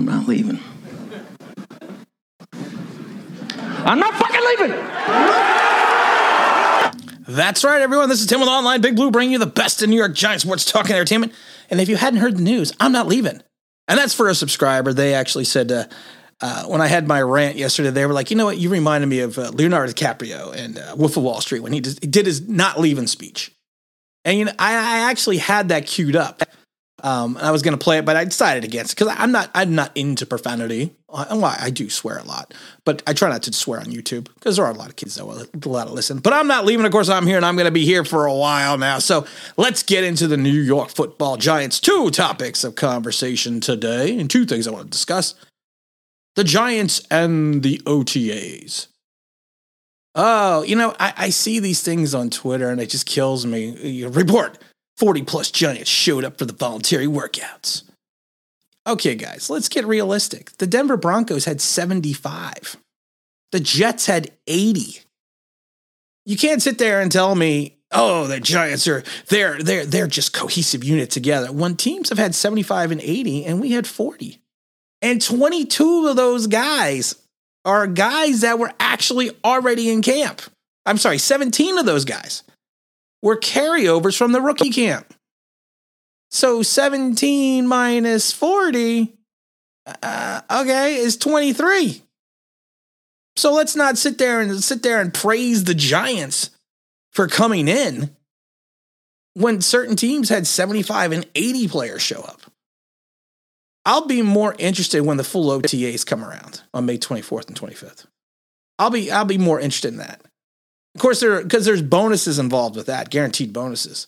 not leaving. I'm not fucking leaving. That's right, everyone. This is Tim with Online Big Blue, bringing you the best in New York Giants sports talk and entertainment. And if you hadn't heard the news, I'm not leaving. And that's for a subscriber. They actually said uh, uh, when I had my rant yesterday, they were like, you know what? You reminded me of uh, Leonardo DiCaprio and uh, Wolf of Wall Street when he did his not leaving speech. And you know, I, I actually had that queued up. Um, I was going to play it, but I decided against it because I'm not I'm not into profanity. I, I do swear a lot, but I try not to swear on YouTube because there are a lot of kids that will a lot of listen. But I'm not leaving. Of course, I'm here and I'm going to be here for a while now. So let's get into the New York Football Giants. Two topics of conversation today, and two things I want to discuss: the Giants and the OTAs. Oh, you know, I, I see these things on Twitter and it just kills me. Report 40 plus Giants showed up for the voluntary workouts. Okay, guys, let's get realistic. The Denver Broncos had 75, the Jets had 80. You can't sit there and tell me, oh, the Giants are they're they're they're just cohesive unit together. When teams have had 75 and 80, and we had 40. And 22 of those guys are guys that were actually already in camp. I'm sorry, 17 of those guys were carryovers from the rookie camp. So 17 minus 40, uh, okay, is 23. So let's not sit there and sit there and praise the Giants for coming in when certain teams had 75 and 80 players show up. I'll be more interested when the full OTAs come around on May 24th and 25th. I'll be I'll be more interested in that. Of course, there because there's bonuses involved with that, guaranteed bonuses.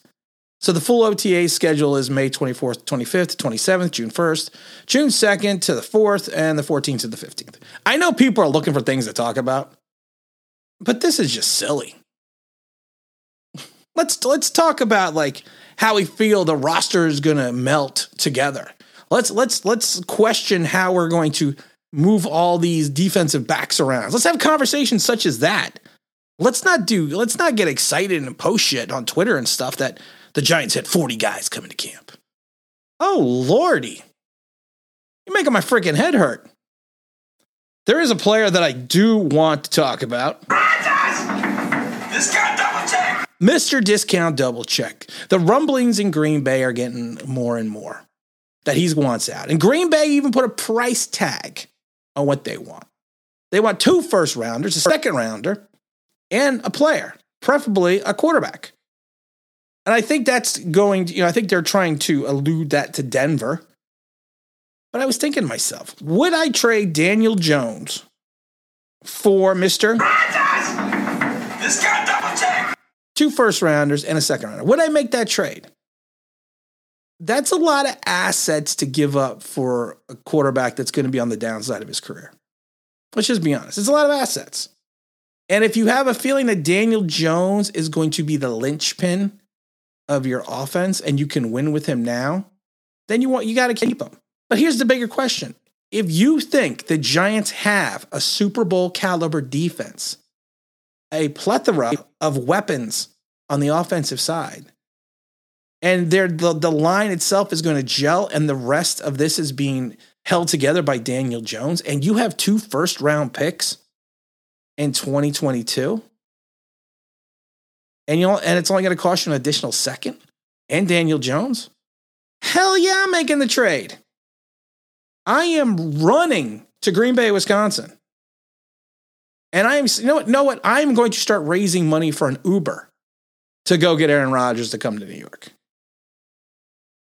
So the full OTA schedule is May 24th, 25th, 27th, June 1st, June 2nd to the 4th, and the 14th to the 15th. I know people are looking for things to talk about, but this is just silly. Let's let's talk about like how we feel the roster is going to melt together. Let's let's let's question how we're going to move all these defensive backs around. Let's have conversations such as that. Let's not do let's not get excited and post shit on Twitter and stuff that the Giants had 40 guys coming to camp. Oh lordy. You're making my freaking head hurt. There is a player that I do want to talk about. Discount double check. Mr. Discount Double Check. The rumblings in Green Bay are getting more and more that he wants out. And Green Bay even put a price tag on what they want. They want two first rounders, a second rounder, and a player, preferably a quarterback. And I think that's going, you know, I think they're trying to allude that to Denver. But I was thinking to myself, would I trade Daniel Jones for Mr. Two first rounders and a second rounder? Would I make that trade? That's a lot of assets to give up for a quarterback that's going to be on the downside of his career. Let's just be honest. It's a lot of assets. And if you have a feeling that Daniel Jones is going to be the linchpin of your offense and you can win with him now, then you want you got to keep him. But here's the bigger question. If you think the Giants have a Super Bowl caliber defense, a plethora of weapons on the offensive side, and the, the line itself is going to gel, and the rest of this is being held together by Daniel Jones, and you have two first round picks in 2022, and you and it's only going to cost you an additional second, and Daniel Jones, hell yeah, I'm making the trade. I am running to Green Bay, Wisconsin. And I am, you know what, know what? I'm going to start raising money for an Uber to go get Aaron Rodgers to come to New York.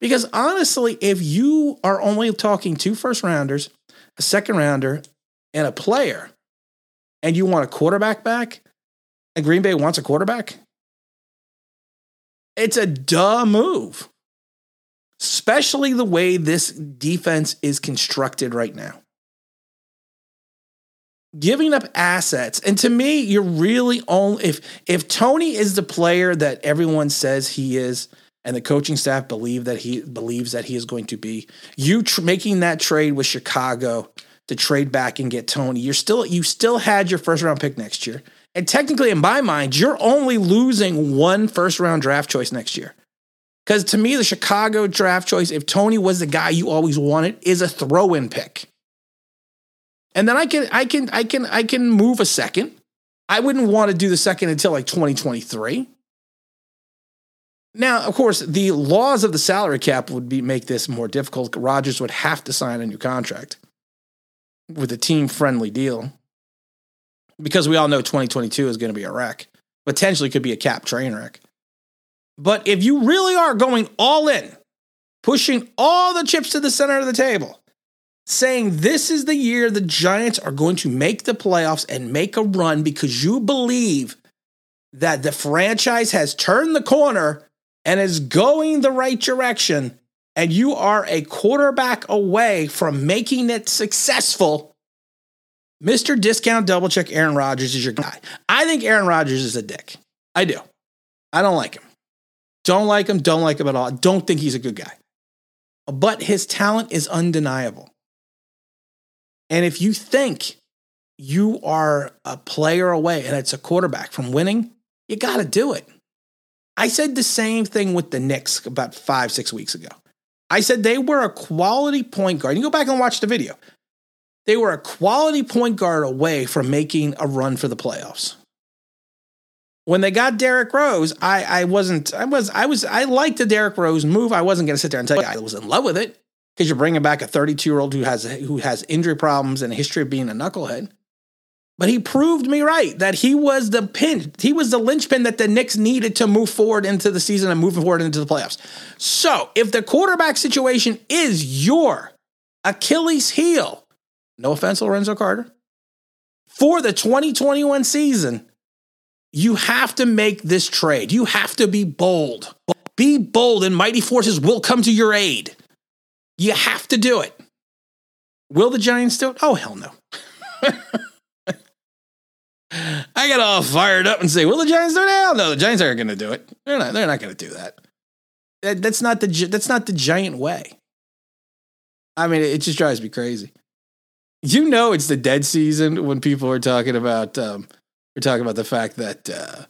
Because honestly, if you are only talking two first rounders, a second rounder, and a player, and you want a quarterback back, and Green Bay wants a quarterback, it's a duh move. Especially the way this defense is constructed right now. Giving up assets, and to me, you're really only if if Tony is the player that everyone says he is, and the coaching staff believe that he believes that he is going to be. You tr- making that trade with Chicago to trade back and get Tony, you're still you still had your first round pick next year, and technically, in my mind, you're only losing one first round draft choice next year. Because to me, the Chicago draft choice, if Tony was the guy you always wanted, is a throw in pick. And then I can I can I can I can move a second. I wouldn't want to do the second until like 2023. Now, of course, the laws of the salary cap would be make this more difficult. Rodgers would have to sign a new contract with a team friendly deal because we all know 2022 is going to be a wreck. Potentially could be a cap train wreck. But if you really are going all in, pushing all the chips to the center of the table, saying this is the year the Giants are going to make the playoffs and make a run because you believe that the franchise has turned the corner and is going the right direction, and you are a quarterback away from making it successful, Mr. Discount Double Check Aaron Rodgers is your guy. I think Aaron Rodgers is a dick. I do. I don't like him. Don't like him. Don't like him at all. Don't think he's a good guy. But his talent is undeniable. And if you think you are a player away and it's a quarterback from winning, you got to do it. I said the same thing with the Knicks about five, six weeks ago. I said they were a quality point guard. You go back and watch the video. They were a quality point guard away from making a run for the playoffs. When they got Derrick Rose, I, I wasn't, I was, I was, I liked the Derrick Rose move. I wasn't going to sit there and tell you I was in love with it because you're bringing back a 32 year old who has who has injury problems and a history of being a knucklehead. But he proved me right that he was the pin, he was the linchpin that the Knicks needed to move forward into the season and move forward into the playoffs. So if the quarterback situation is your Achilles heel, no offense, Lorenzo Carter, for the 2021 season, you have to make this trade. You have to be bold. Be bold, and mighty forces will come to your aid. You have to do it. Will the Giants do it? Oh, hell no. I got all fired up and say, "Will the Giants do it?" Hell no, the Giants aren't going to do it. They're not. They're not going to do that. that. That's not the. That's not the Giant way. I mean, it just drives me crazy. You know, it's the dead season when people are talking about. Um, we're talking about the fact that uh,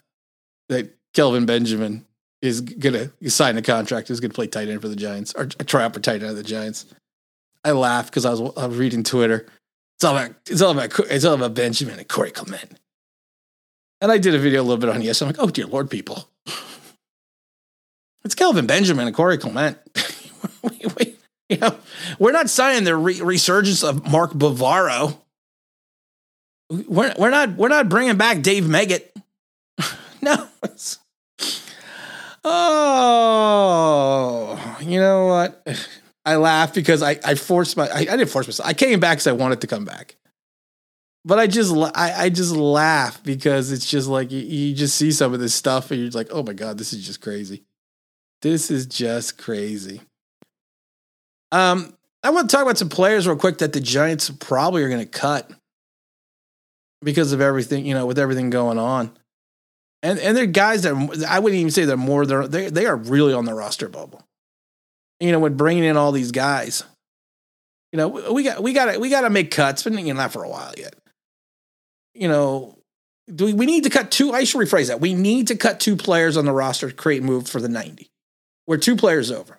that Kelvin Benjamin is going to sign a contract. Is going to play tight end for the Giants or try out for tight end of the Giants. I laughed because I was I was reading Twitter. It's all about it's all about it's all about Benjamin and Corey Clement. And I did a video a little bit on yes. I'm like, oh dear Lord, people. It's Kelvin Benjamin and Corey Clement. wait, wait, you know, we're not signing the re- resurgence of Mark Bavaro. We're, we're not we're not bringing back Dave Meggett. no. Oh, you know what? I laugh because I, I forced my I, I didn't force myself. I came back because I wanted to come back but I just I, I just laugh because it's just like you, you just see some of this stuff and you're like, oh my god, this is just crazy. This is just crazy. Um, I want to talk about some players real quick that the Giants probably are going to cut because of everything, you know, with everything going on. And and they're guys that I wouldn't even say they're more they're they they are really on the roster bubble. You know, with bringing in all these guys, you know, we got we got to we got to make cuts, but not for a while yet you know, do we, we need to cut two? I should rephrase that. We need to cut two players on the roster to create move for the 90. We're two players over.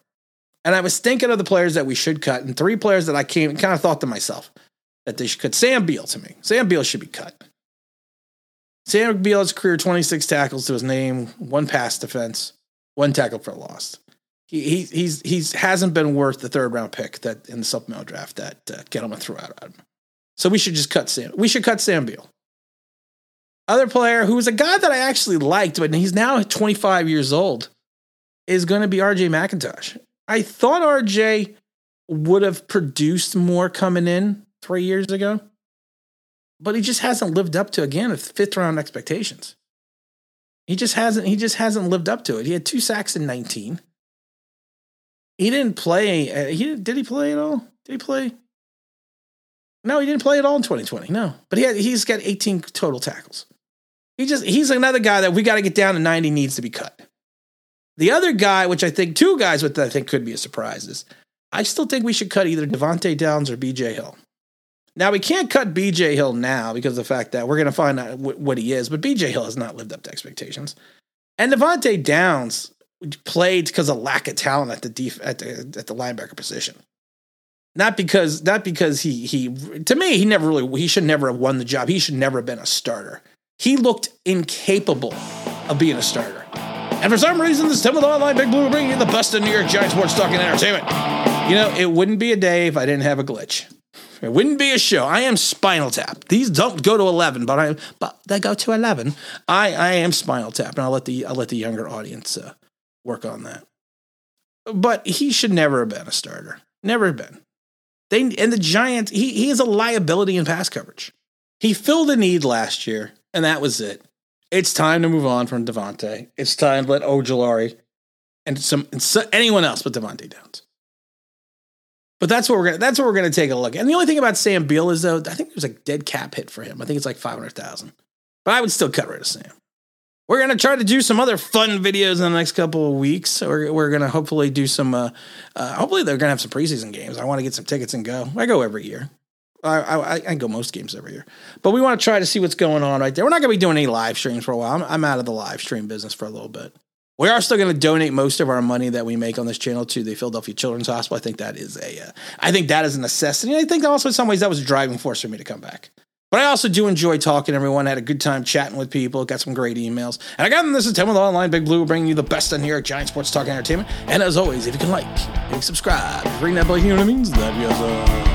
And I was thinking of the players that we should cut, and three players that I came kind of thought to myself that they should cut. Sam Beal to me. Sam Beal should be cut. Sam Beal has career 26 tackles to his name, one pass defense, one tackle for a loss. He, he he's he's hasn't been worth the third round pick that in the supplemental draft that uh, Gettleman threw out at him. So we should just cut Sam. We should cut Sam Beal. Other player who was a guy that I actually liked, but he's now 25 years old, is going to be RJ McIntosh. I thought RJ would have produced more coming in three years ago, but he just hasn't lived up to again fifth round expectations. He just hasn't. He just hasn't lived up to it. He had two sacks in 19. He didn't play. Uh, he did he play at all? Did he play? No, he didn't play at all in 2020. No, but he had, he's got 18 total tackles. He just he's another guy that we got to get down to 90 needs to be cut. The other guy, which I think two guys, which I think could be a surprise, is I still think we should cut either Devante Downs or BJ Hill. Now we can't cut BJ Hill now because of the fact that we're going to find out w- what he is, but BJ Hill has not lived up to expectations. And Devante Downs played because of lack of talent at the def- at the at the linebacker position. Not because not because he he to me he never really he should never have won the job. He should never have been a starter. He looked incapable of being a starter. And for some reason, this Tim with the Online Big Blue will bring you the best of New York Giants sports talk and entertainment. You know, it wouldn't be a day if I didn't have a glitch. It wouldn't be a show. I am Spinal Tap. These don't go to eleven, but I but they go to eleven. I I am Spinal Tap, and I'll let the I'll let the younger audience uh, work on that. But he should never have been a starter. Never have been. They and the Giants. He he is a liability in pass coverage. He filled a need last year, and that was it. It's time to move on from Devante. It's time to let Ojulari and some and so, anyone else but Devante Downs. But that's what we're gonna that's what we're gonna take a look at. And the only thing about Sam Beal is though, I think there's a dead cap hit for him. I think it's like five hundred thousand. But I would still cut rid of Sam. We're gonna try to do some other fun videos in the next couple of weeks. We're, we're gonna hopefully do some. Uh, uh, hopefully they're gonna have some preseason games. I want to get some tickets and go. I go every year. I, I, I go most games every year, but we want to try to see what's going on right there. We're not gonna be doing any live streams for a while. I'm, I'm out of the live stream business for a little bit. We are still going to donate most of our money that we make on this channel to the Philadelphia Children's Hospital. I think that is a, uh, I think that is a necessity. I think also in some ways that was a driving force for me to come back. But I also do enjoy talking to everyone. I had a good time chatting with people. Got some great emails. And I got them. This is Tim with Online Big Blue, bringing you the best of New York Giants sports talk entertainment. And as always, if you can like, if you can subscribe, ring that bell, you know what I mean? That'd be awesome.